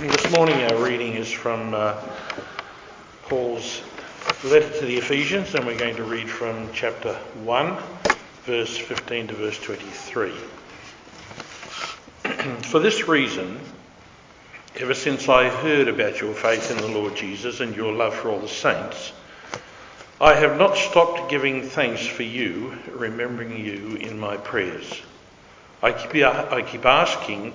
This morning our reading is from uh, Paul's letter to the Ephesians, and we're going to read from chapter 1, verse 15 to verse 23. for this reason, ever since I heard about your faith in the Lord Jesus and your love for all the saints, I have not stopped giving thanks for you, remembering you in my prayers. I keep, I keep asking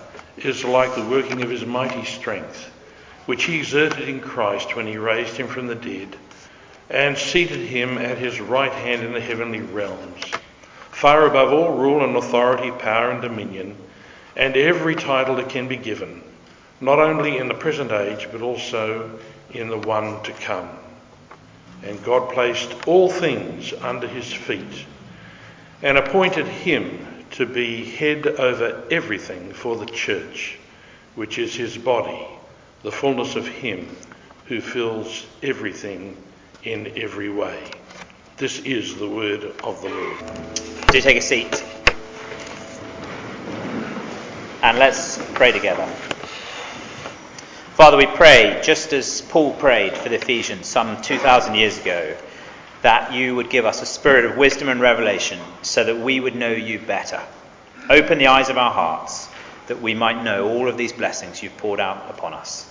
is like the working of his mighty strength, which he exerted in Christ when he raised him from the dead and seated him at his right hand in the heavenly realms, far above all rule and authority, power and dominion, and every title that can be given, not only in the present age, but also in the one to come. And God placed all things under his feet and appointed him to be head over everything for the church, which is his body, the fullness of him who fills everything in every way. This is the word of the Lord. Do take a seat. And let's pray together. Father, we pray, just as Paul prayed for the Ephesians some 2,000 years ago, that you would give us a spirit of wisdom and revelation so that we would know you better. Open the eyes of our hearts that we might know all of these blessings you've poured out upon us.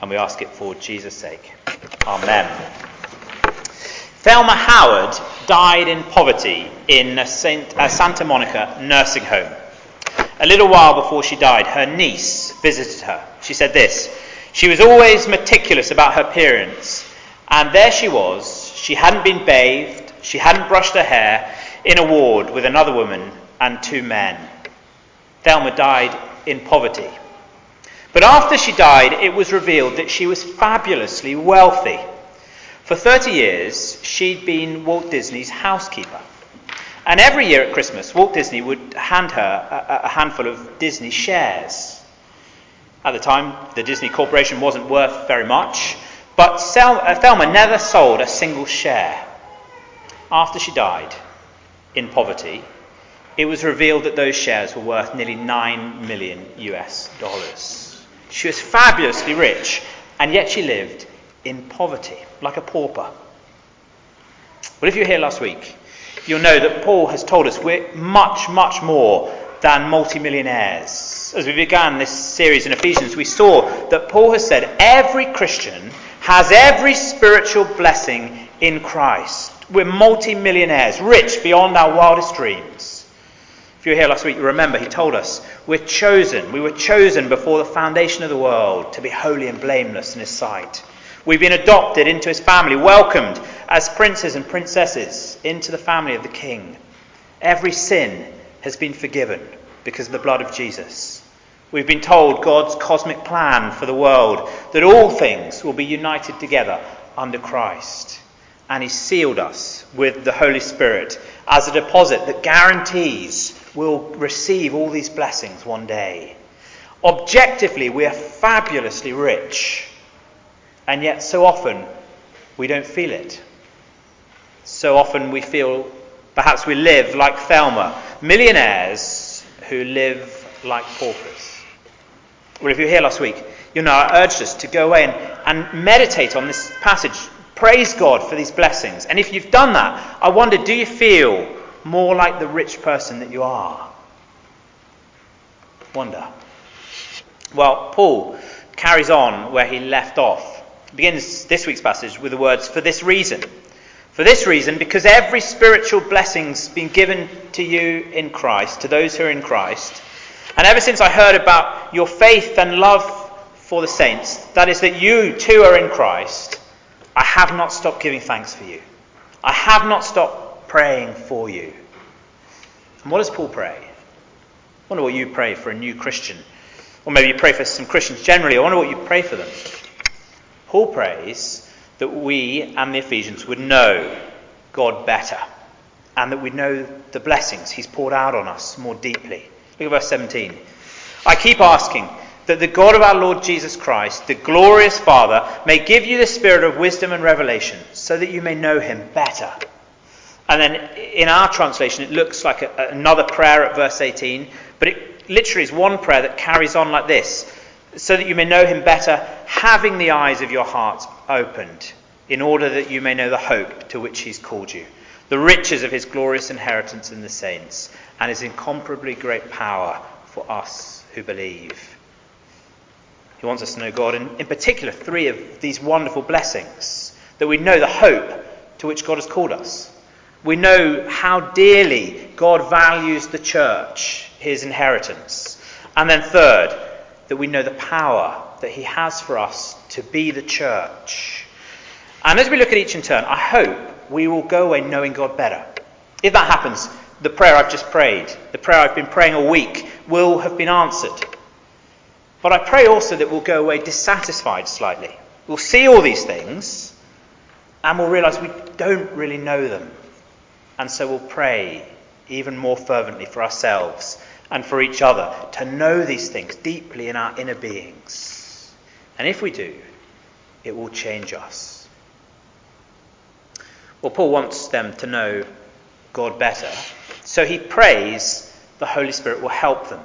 And we ask it for Jesus' sake. Amen. Thelma Howard died in poverty in a Saint, a Santa Monica nursing home. A little while before she died, her niece visited her. She said this She was always meticulous about her appearance, and there she was she hadn't been bathed, she hadn't brushed her hair, in a ward with another woman and two men. Thelma died in poverty. But after she died, it was revealed that she was fabulously wealthy. For 30 years, she'd been Walt Disney's housekeeper. And every year at Christmas, Walt Disney would hand her a, handful of Disney shares. At the time, the Disney Corporation wasn't worth very much, but uh, Thelma never sold a single share. After she died in poverty, it was revealed that those shares were worth nearly 9 million US dollars. She was fabulously rich, and yet she lived in poverty, like a pauper. Well, if you were here last week, you'll know that Paul has told us we're much, much more than multimillionaires. As we began this series in Ephesians, we saw that Paul has said every Christian has every spiritual blessing in Christ. We're multi-millionaires, rich beyond our wildest dreams. If you were here last week, you remember he told us we're chosen. We were chosen before the foundation of the world to be holy and blameless in his sight. We've been adopted into his family, welcomed as princes and princesses into the family of the king. Every sin has been forgiven because of the blood of Jesus. We've been told God's cosmic plan for the world, that all things will be united together under Christ. And He sealed us with the Holy Spirit as a deposit that guarantees we'll receive all these blessings one day. Objectively, we are fabulously rich, and yet so often we don't feel it. So often we feel perhaps we live like Thelma, millionaires who live like paupers. Well, if you were here last week, you know I urged us to go away and, and meditate on this passage. Praise God for these blessings. And if you've done that, I wonder do you feel more like the rich person that you are? Wonder. Well, Paul carries on where he left off. He begins this week's passage with the words, for this reason. For this reason, because every spiritual blessing's been given to you in Christ, to those who are in Christ, and ever since I heard about your faith and love for the saints, that is, that you too are in Christ, I have not stopped giving thanks for you. I have not stopped praying for you. And what does Paul pray? I wonder what you pray for a new Christian. Or maybe you pray for some Christians generally. I wonder what you pray for them. Paul prays that we and the Ephesians would know God better and that we'd know the blessings He's poured out on us more deeply. Look at verse 17. I keep asking that the God of our Lord Jesus Christ, the glorious Father, may give you the spirit of wisdom and revelation so that you may know Him better. And then in our translation, it looks like a, another prayer at verse 18, but it literally is one prayer that carries on like this so that you may know Him better, having the eyes of your hearts opened, in order that you may know the hope to which He's called you the riches of his glorious inheritance in the saints, and his incomparably great power for us who believe. He wants us to know God, and in particular, three of these wonderful blessings that we know the hope to which God has called us. We know how dearly God values the church, his inheritance. And then, third, that we know the power that he has for us to be the church. And as we look at each in turn, I hope we will go away knowing God better. If that happens, the prayer I've just prayed, the prayer I've been praying a week, will have been answered. But I pray also that we'll go away dissatisfied slightly. We'll see all these things and we'll realize we don't really know them. And so we'll pray even more fervently for ourselves and for each other to know these things deeply in our inner beings. And if we do, it will change us. Well, Paul wants them to know God better. So he prays the Holy Spirit will help them.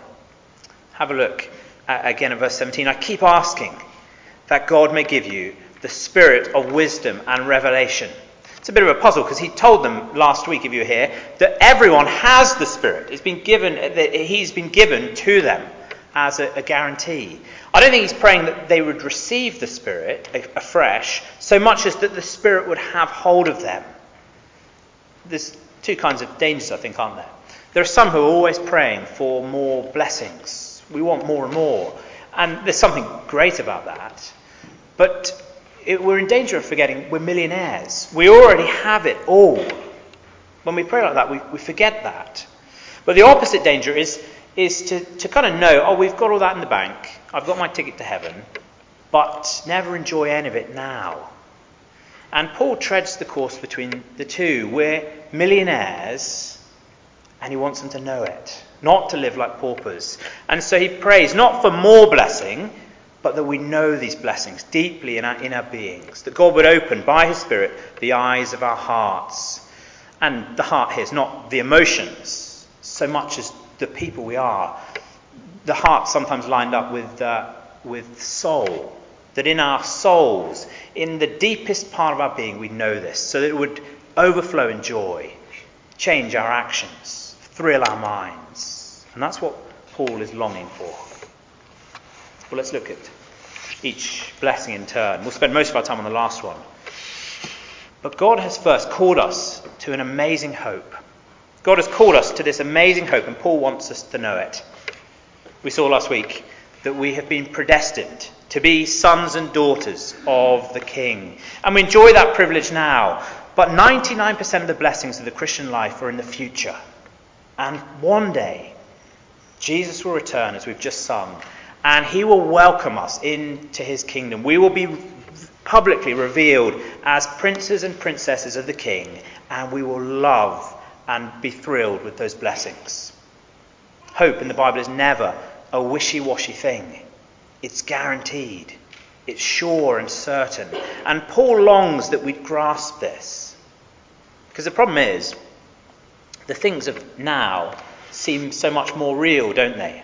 Have a look again at verse 17. I keep asking that God may give you the spirit of wisdom and revelation. It's a bit of a puzzle because he told them last week, if you were here, that everyone has the Spirit. It's been given, that he's been given to them as a, a, guarantee. I don't think he's praying that they would receive the Spirit afresh, so much as that the Spirit would have hold of them. There's two kinds of dangers, I think, aren't there? There are some who are always praying for more blessings. We want more and more. And there's something great about that. But it, we're in danger of forgetting we're millionaires. We already have it all. When we pray like that, we, we forget that. But the opposite danger is is to, to kind of know, oh, we've got all that in the bank, I've got my ticket to heaven, but never enjoy any of it now. And Paul treads the course between the two. We're millionaires, and he wants them to know it, not to live like paupers. And so he prays not for more blessing, but that we know these blessings deeply in our inner beings, that God would open by his Spirit the eyes of our hearts. And the heart here is not the emotions so much as the people we are. The heart sometimes lined up with, uh, with soul. That in our souls, in the deepest part of our being, we know this, so that it would overflow in joy, change our actions, thrill our minds. And that's what Paul is longing for. Well, let's look at each blessing in turn. We'll spend most of our time on the last one. But God has first called us to an amazing hope. God has called us to this amazing hope, and Paul wants us to know it. We saw last week that we have been predestined to be sons and daughters of the King. And we enjoy that privilege now. But 99% of the blessings of the Christian life are in the future. And one day, Jesus will return, as we've just sung, and he will welcome us into his kingdom. We will be publicly revealed as princes and princesses of the King, and we will love and be thrilled with those blessings. Hope in the Bible is never a wishy washy thing, it's guaranteed, it's sure and certain. And Paul longs that we'd grasp this. Because the problem is, the things of now seem so much more real, don't they?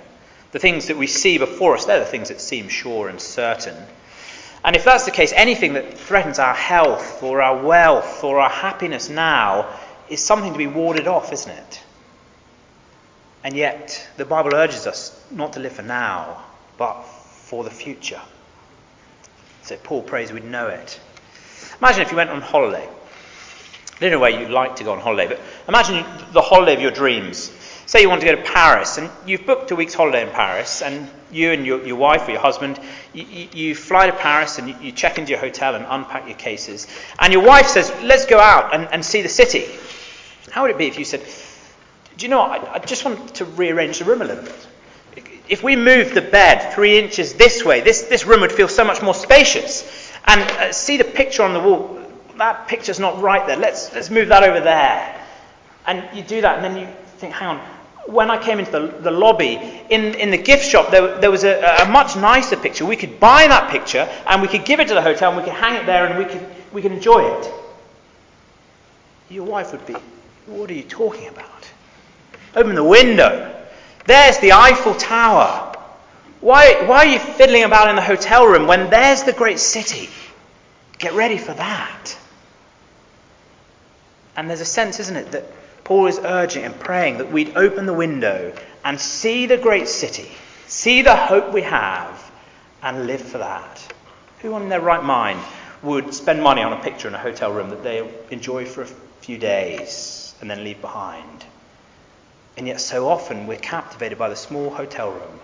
The things that we see before us, they're the things that seem sure and certain. And if that's the case, anything that threatens our health or our wealth or our happiness now is something to be warded off, isn't it? And yet, the Bible urges us not to live for now, but for the future. So Paul prays we'd know it. Imagine if you went on holiday. I don't know where you'd like to go on holiday, but imagine the holiday of your dreams. Say you want to go to Paris, and you've booked a week's holiday in Paris, and you and your, your wife or your husband, you, you, you fly to Paris and you, you, check into your hotel and unpack your cases. And your wife says, Let's go out and, and see the city. How would it be if you said, Do you know what? I, I just want to rearrange the room a little bit. If we moved the bed three inches this way, this, this room would feel so much more spacious. And uh, see the picture on the wall. That picture's not right there. Let's, let's move that over there. And you do that, and then you think, hang on. When I came into the, the lobby, in, in the gift shop, there, there was a, a much nicer picture. We could buy that picture, and we could give it to the hotel, and we could hang it there, and we could, we could enjoy it. Your wife would be, what are you talking about? Open the window. There's the Eiffel Tower. Why, why are you fiddling about in the hotel room when there's the great city? Get ready for that. And there's a sense, isn't it, that Paul is urging and praying that we'd open the window and see the great city, see the hope we have, and live for that. Who in their right mind would spend money on a picture in a hotel room that they enjoy for a few days and then leave behind? And yet, so often, we're captivated by the small hotel room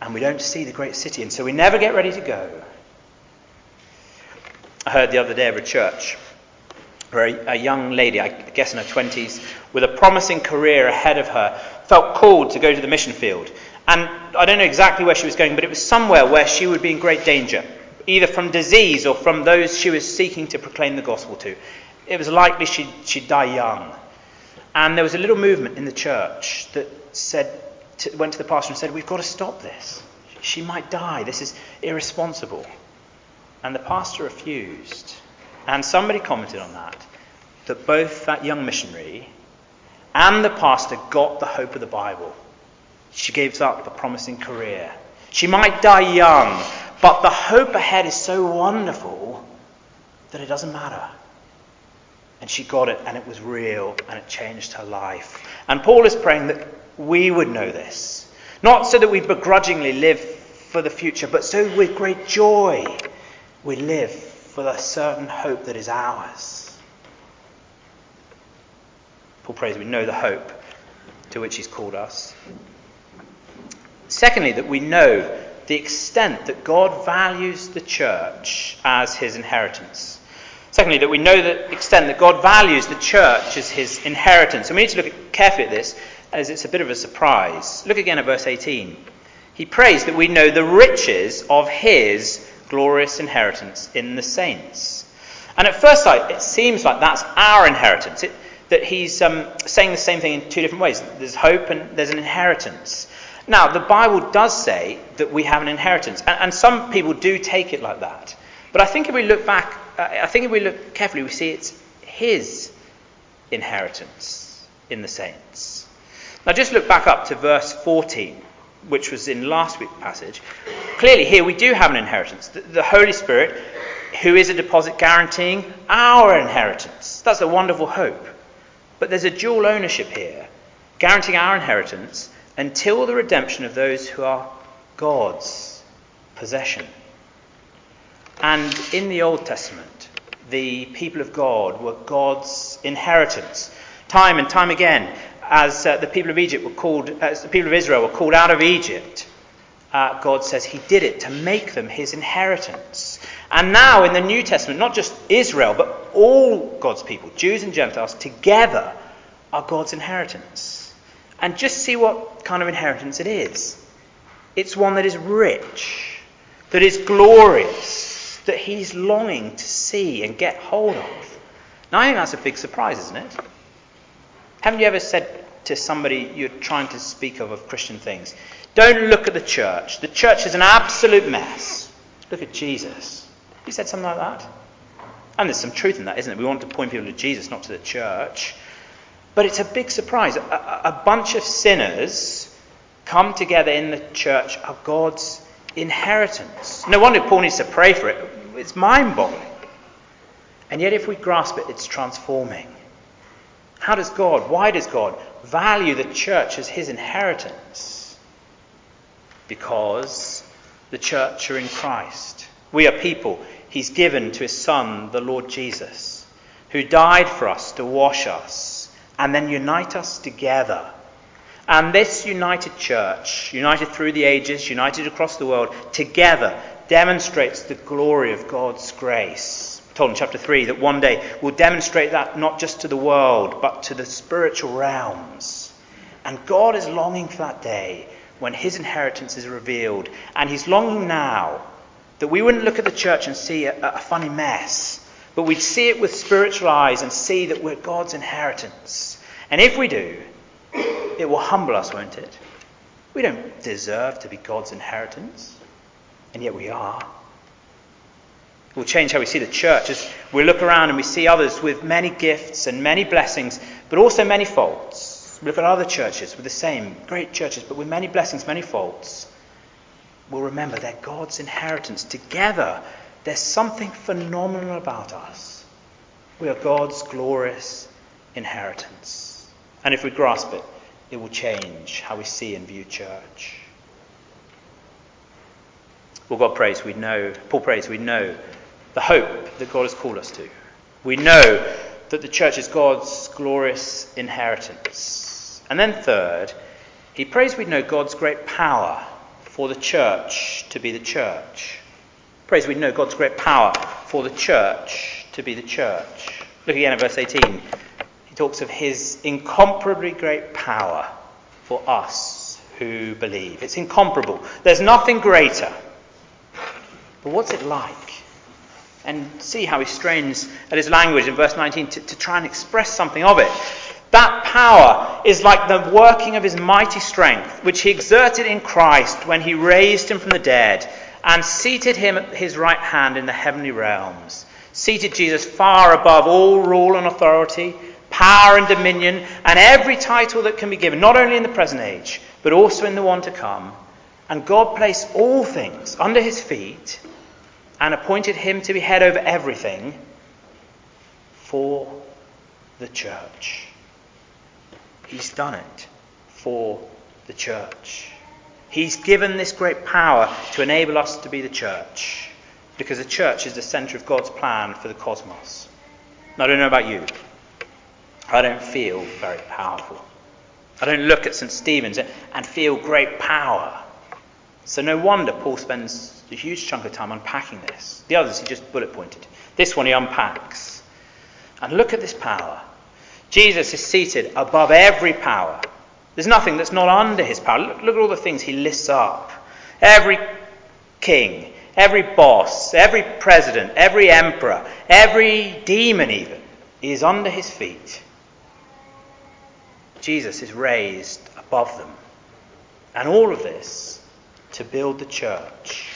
and we don't see the great city, and so we never get ready to go. I heard the other day of a church where a, young lady, I guess in her 20s, with a promising career ahead of her, felt called to go to the mission field. And I don't know exactly where she was going, but it was somewhere where she would be in great danger, either from disease or from those she was seeking to proclaim the gospel to. It was likely she'd, she'd die young. And there was a little movement in the church that said, to, went to the pastor and said, We've got to stop this. She might die. This is irresponsible. And the pastor refused. And somebody commented on that, that both that young missionary and the pastor got the hope of the Bible. She gives up a promising career. She might die young, but the hope ahead is so wonderful that it doesn't matter. And she got it, and it was real, and it changed her life. And Paul is praying that we would know this. Not so that we begrudgingly live for the future, but so with great joy we live for the certain hope that is ours. Paul prays we know the hope to which he's called us. Secondly, that we know the extent that God values the church as his inheritance. Secondly, that we know the extent that God values the church as his inheritance. And we need to look carefully at this as it's a bit of a surprise. Look again at verse 18. He prays that we know the riches of his glorious inheritance in the saints. And at first sight, it seems like that's our inheritance. It, that he's um, saying the same thing in two different ways. There's hope and there's an inheritance. Now, the Bible does say that we have an inheritance, and, and some people do take it like that. But I think if we look back, uh, I think if we look carefully, we see it's his inheritance in the saints. Now, just look back up to verse 14 which was in last week's passage, clearly here we do have an inheritance. The, the, Holy Spirit, who is a deposit guaranteeing our inheritance. That's a wonderful hope. But there's a dual ownership here, guaranteeing our inheritance until the redemption of those who are God's possession. And in the Old Testament, the people of God were God's inheritance. Time and time again, as uh, the people of Egypt were called, as the people of Israel were called out of Egypt, uh, God says He did it to make them His inheritance. And now in the New Testament, not just Israel, but all God's people, Jews and Gentiles, together are God's inheritance. And just see what kind of inheritance it is. It's one that is rich, that is glorious, that He's longing to see and get hold of. Now, I think that's a big surprise, isn't it? Haven't you ever said to somebody you're trying to speak of of Christian things. Don't look at the church. The church is an absolute mess. Look at Jesus. You said something like that. And there's some truth in that, isn't it? We want to point people to Jesus, not to the church. But it's a big surprise. A, a bunch of sinners come together in the church are God's inheritance. No wonder Paul needs to pray for it. It's mind boggling. And yet, if we grasp it, it's transforming. How does God, why does God value the church as his inheritance? Because the church are in Christ. We are people he's given to his Son, the Lord Jesus, who died for us to wash us and then unite us together. And this united church, united through the ages, united across the world, together demonstrates the glory of God's grace told in chapter 3 that one day we'll demonstrate that not just to the world, but to the spiritual realms. And God is longing for that day when his inheritance is revealed. And he's longing now that we wouldn't look at the church and see a, a funny mess, but we'd see it with spiritual eyes and see that we're God's inheritance. And if we do, it will humble us, won't it? We don't deserve to be God's inheritance, and yet we are. It will change how we see the church as we look around and we see others with many gifts and many blessings, but also many faults. We look at other churches with the same great churches, but with many blessings, many faults We'll remember they're God's inheritance. Together, there's something phenomenal about us. We are God's glorious inheritance. And if we grasp it, it will change how we see and view church. Well, God prays we know, Paul prays we know the hope that God has called us to. We know that the church is God's glorious inheritance. And then, third, he prays we'd know God's great power for the church to be the church. Praise we know God's great power for the church to be the church. Look again at verse 18. He talks of his incomparably great power for us who believe. It's incomparable. There's nothing greater. But what's it like? And see how he strains at his language in verse 19 to, to try and express something of it. That power is like the working of his mighty strength, which he exerted in Christ when he raised him from the dead and seated him at his right hand in the heavenly realms. Seated Jesus far above all rule and authority, power and dominion, and every title that can be given, not only in the present age, but also in the one to come. And God placed all things under his feet and appointed him to be head over everything for the church. He's done it for the church. He's given this great power to enable us to be the church because the church is the center of God's plan for the cosmos. Now, I don't know about you. I don't feel very powerful. I don't look at St. Stephen's and feel great power. So, no wonder Paul spends a huge chunk of time unpacking this. The others he just bullet pointed. This one he unpacks. And look at this power. Jesus is seated above every power. There's nothing that's not under his power. Look, look, at all the things he lists up. Every king, every boss, every president, every emperor, every demon, even, is under his feet. Jesus is raised above them. And all of this to build the church.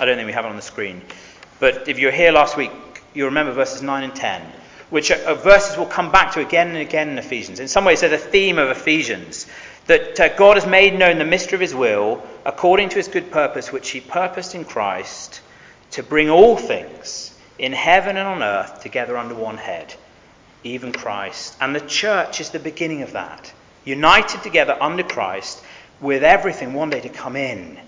I don't think we have it on the screen. But if you were here last week, you'll remember verses 9 and 10 which are, verses will come back to again and again in Ephesians. In some ways, they're the theme of Ephesians. That uh, God has made known the mystery of his will according to his good purpose, which he purposed in Christ to bring all things in heaven and on earth together under one head, even Christ. And the church is the beginning of that. United together under Christ with everything one day to come in.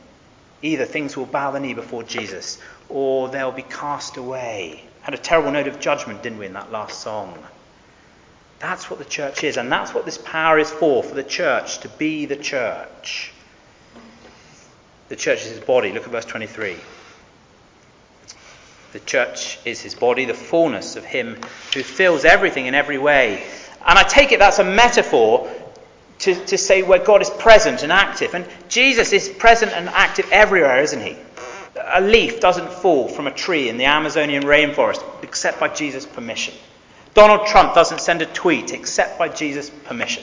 Either things will bow the knee before Jesus or they'll be cast away had a terrible note of judgment, didn't we, in that last song? That's what the church is, and that's what this power is for, for the church to be the church. The church is his body. Look at verse 23. The church is his body, the fullness of him who fills everything in every way. And I take it that's a metaphor to, to say where God is present and active. And Jesus is present and active everywhere, isn't he? a leaf doesn't fall from a tree in the Amazonian rainforest except by Jesus' permission. Donald Trump doesn't send a tweet except by Jesus' permission.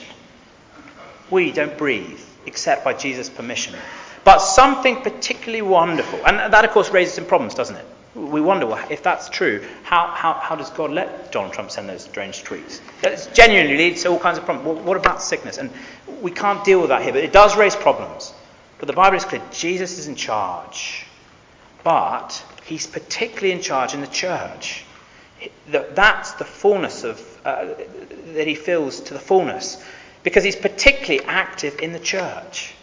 We don't breathe except by Jesus' permission. But something particularly wonderful, and that of course raises some problems, doesn't it? We wonder well, if that's true, how, how, how does God let Donald Trump send those strange tweets? That genuinely leads to all kinds of problems. Well, what about sickness? And we can't deal with that here, but it does raise problems. But the Bible is clear Jesus is in charge but he's particularly in charge in the church. That's the fullness of, uh, that he fills to the fullness, because he's particularly active in the church.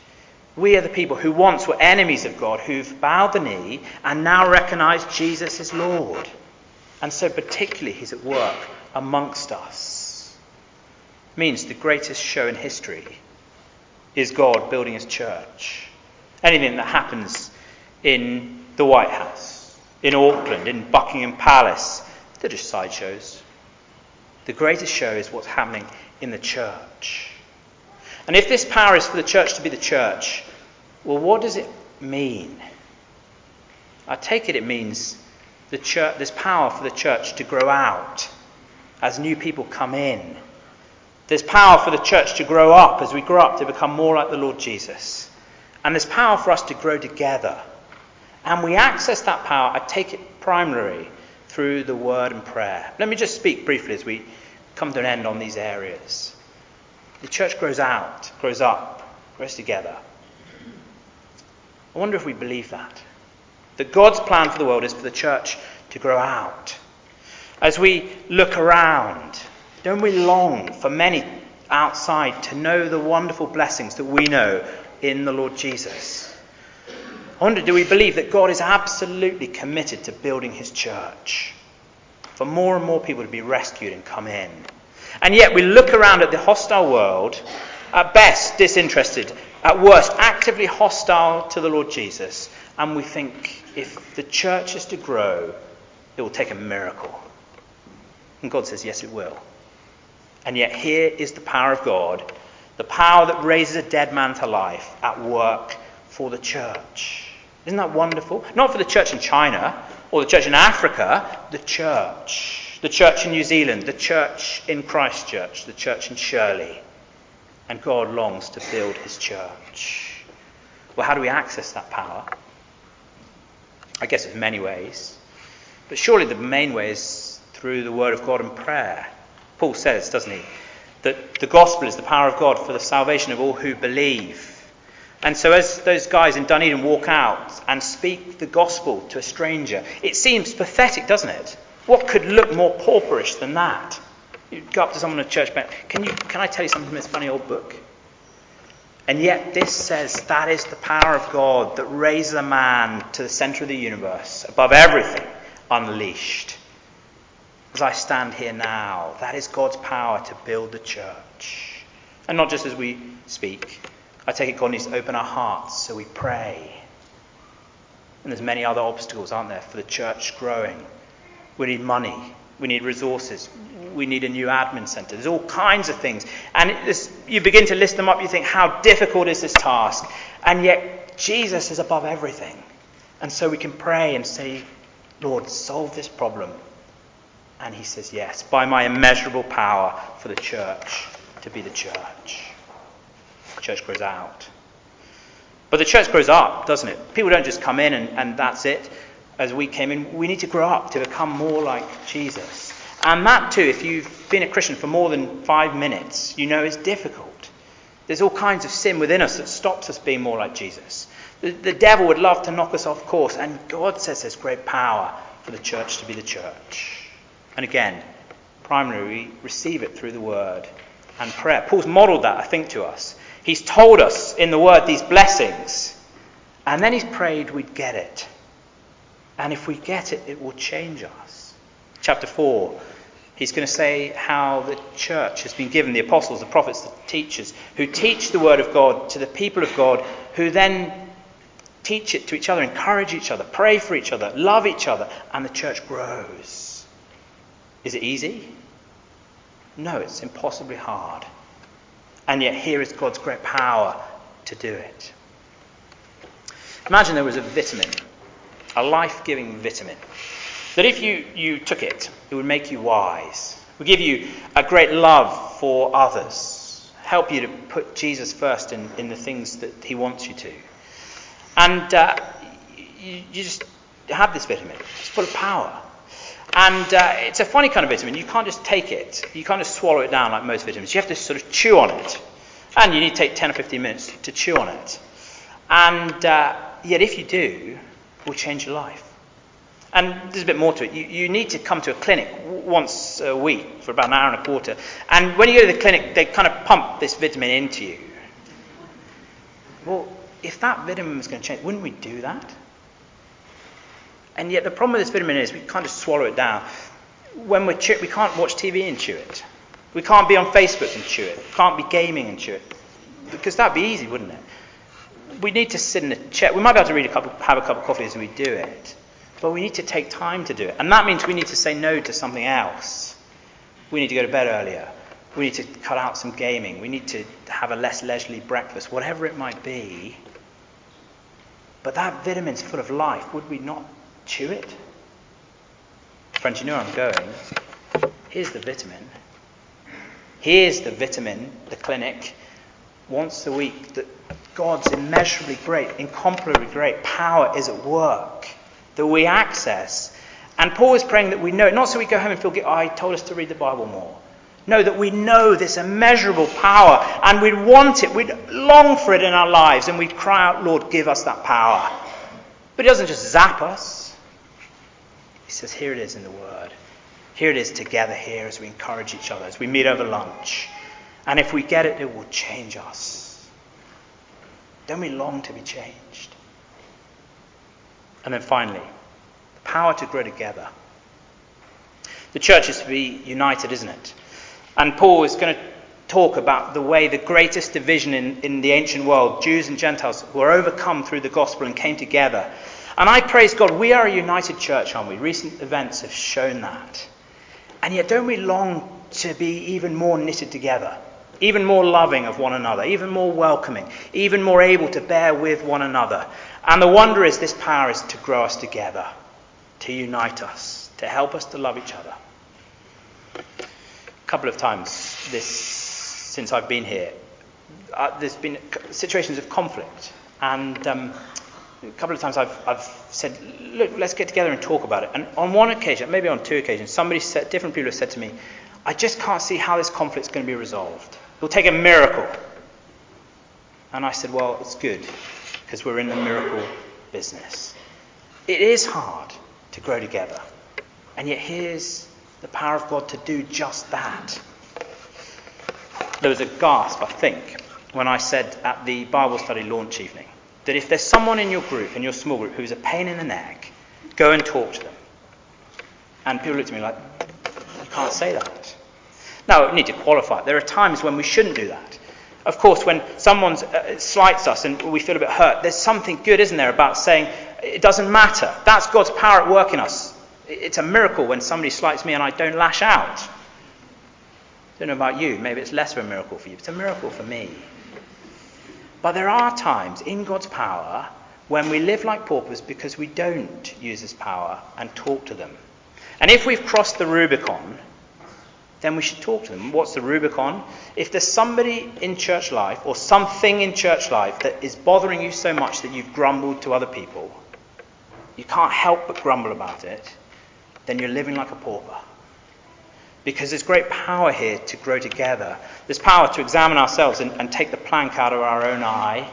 We are the people who once were enemies of God, who've bowed the knee and now recognize Jesus as Lord. And so, particularly, he's at work amongst us. It means the greatest show in history is God building his church. Anything that happens in the White House, in Auckland, in Buckingham Palace. They're just sideshows. The greatest show is what's happening in the church. And if this power is for the church to be the church, well, what does it mean? I take it it means the church, there's power for the church to grow out as new people come in. There's power for the church to grow up as we grow up to become more like the Lord Jesus. And there's power for us to grow together. And we access that power, I take it primarily, through the word and prayer. Let me just speak briefly as we come to an end on these areas. The church grows out, grows up, grows together. I wonder if we believe that. That God's plan for the world is for the church to grow out. As we look around, don't we long for many outside to know the wonderful blessings that we know in the Lord Jesus? I wonder, do we believe that God is absolutely committed to building his church? For more and more people to be rescued and come in. And yet we look around at the hostile world, at best disinterested, at worst actively hostile to the Lord Jesus, and we think if the church is to grow, it will take a miracle. And God says, yes, it will. And yet here is the power of God, the power that raises a dead man to life at work for the church. Isn't that wonderful? Not for the church in China or the church in Africa, the church. The church in New Zealand, the church in Christchurch, the church in Shirley. And God longs to build his church. Well, how do we access that power? I guess there's many ways. But surely the main way is through the Word of God and prayer. Paul says, doesn't he, that the gospel is the power of God for the salvation of all who believe. And so, as those guys in Dunedin walk out and speak the gospel to a stranger, it seems pathetic, doesn't it? What could look more pauperish than that? You go up to someone in a church bench, can, you, can I tell you something from this funny old book? And yet, this says that is the power of God that raises a man to the center of the universe, above everything, unleashed. As I stand here now, that is God's power to build the church. And not just as we speak. I take it God needs to open our hearts so we pray. And there's many other obstacles, aren't there, for the church growing. We need money. We need resources. We need a new admin centre. There's all kinds of things. And this, you begin to list them up, you think, how difficult is this task? And yet, Jesus is above everything. And so we can pray and say, Lord, solve this problem. And he says, Yes, by my immeasurable power for the church to be the church. The church grows out. But the church grows up, doesn't it? People don't just come in and, and that's it as we came in, we need to grow up to become more like Jesus. And that too, if you've been a Christian for more than five minutes, you know is difficult. There's all kinds of sin within us that stops us being more like Jesus. The, the devil would love to knock us off course, and God says there's great power for the church to be the church. And again, primarily, we receive it through the word and prayer. Paul's modeled that, I think, to us. He's told us in the word these blessings, and then he's prayed we'd get it. And if we get it, it will change us. Chapter 4, he's going to say how the church has been given the apostles, the prophets, the teachers, who teach the word of God to the people of God, who then teach it to each other, encourage each other, pray for each other, love each other, and the church grows. Is it easy? No, it's impossibly hard. And yet, here is God's great power to do it. Imagine there was a vitamin a life giving vitamin. That if you, you took it, it would make you wise, it would give you a great love for others, help you to put Jesus first in, in the things that he wants you to. And uh, you, you, just have this vitamin, it's full of power. And uh, it's a funny kind of vitamin. You can't just take it, you can't just swallow it down like most vitamins. You have to sort of chew on it. And you need to take 10 or 15 minutes to chew on it. And uh, yet, if you do, will change your life. And there's a bit more to it. You, you need to come to a clinic once a week for about an hour and a quarter. And when you go to the clinic, they kind of pump this vitamin into you. Well, if that vitamin was going to change, wouldn't we do that? And yet the problem with this vitamin is we can't just swallow it down. When we're chew- we can't watch TV and chew it. We can't be on Facebook and chew it. We can't be gaming and chew it. Because that'd be easy, wouldn't it? We need to sit in a chair. We might be able to read a cup have a cup of coffee as we do it, but we need to take time to do it. And that means we need to say no to something else. We need to go to bed earlier. We need to cut out some gaming. We need to have a less leisurely breakfast, whatever it might be. But that vitamin's full of life. Would we not chew it? Friends, you know where I'm going. Here's the vitamin. Here's the vitamin, the clinic, once a week that God's immeasurably great, incomparably great power is at work that we access. And Paul is praying that we know, it, not so we go home and feel, oh, I told us to read the Bible more. No, that we know this immeasurable power and we'd want it, we'd long for it in our lives, and we'd cry out, Lord, give us that power. But he doesn't just zap us, he says, Here it is in the Word. Here it is together here as we encourage each other, as we meet over lunch. And if we get it, it will change us. Don't we long to be changed? And then finally, the power to grow together. The church is to be united, isn't it? And Paul is going to talk about the way the greatest division in, in the ancient world, Jews and Gentiles, were overcome through the gospel and came together. And I praise God, we are a united church, aren't we? Recent events have shown that. And yet, don't we long to be even more knitted together, even more loving of one another, even more welcoming, even more able to bear with one another? And the wonder is, this power is to grow us together, to unite us, to help us to love each other. A couple of times this, since I've been here, uh, there's been situations of conflict. And um, a couple of times I've, I've said, look, let's get together and talk about it. And on one occasion, maybe on two occasions, somebody said, different people have said to me, I just can't see how this conflict is going to be resolved. It'll take a miracle. And I said, well, it's good, because we're in the miracle business. It is hard to grow together. And yet here's the power of God to do just that. There was a gasp, I think, when I said at the Bible study launch evening, that if there's someone in your group, in your small group, who's a pain in the neck, go and talk to them. And people looked at me like, you can't say that. Now, we need to qualify. There are times when we shouldn't do that. Of course, when someone uh, slights us and we feel a bit hurt, there's something good, isn't there, about saying, it doesn't matter. That's God's power at work in us. It's a miracle when somebody slights me and I don't lash out. I don't know about you. Maybe it's less of a miracle for you. It's a miracle for me. But there are times in God's power when we live like paupers because we don't use His power and talk to them. And if we've crossed the Rubicon, then we should talk to them. What's the Rubicon? If there's somebody in church life or something in church life that is bothering you so much that you've grumbled to other people, you can't help but grumble about it, then you're living like a pauper. Because there's great power here to grow together. There's power to examine ourselves and, and take the plank out of our own eye.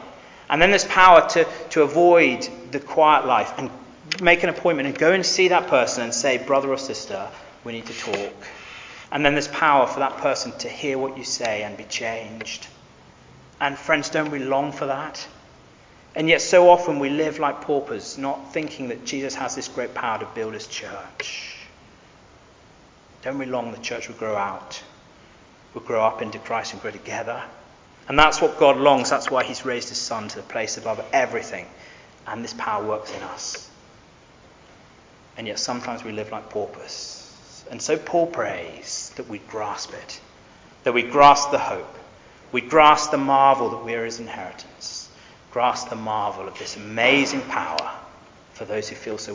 And then there's power to, to avoid the quiet life and make an appointment and go and see that person and say, brother or sister, we need to talk. And then there's power for that person to hear what you say and be changed. And friends, don't we long for that? And yet, so often we live like paupers, not thinking that Jesus has this great power to build his church. Don't we long the church will grow out, will grow up into Christ and grow together? And that's what God longs. That's why He's raised His Son to the place above everything. And this power works in us. And yet sometimes we live like paupers. And so Paul prays that we grasp it, that we grasp the hope, we grasp the marvel that we are His inheritance, grasp the marvel of this amazing power for those who feel so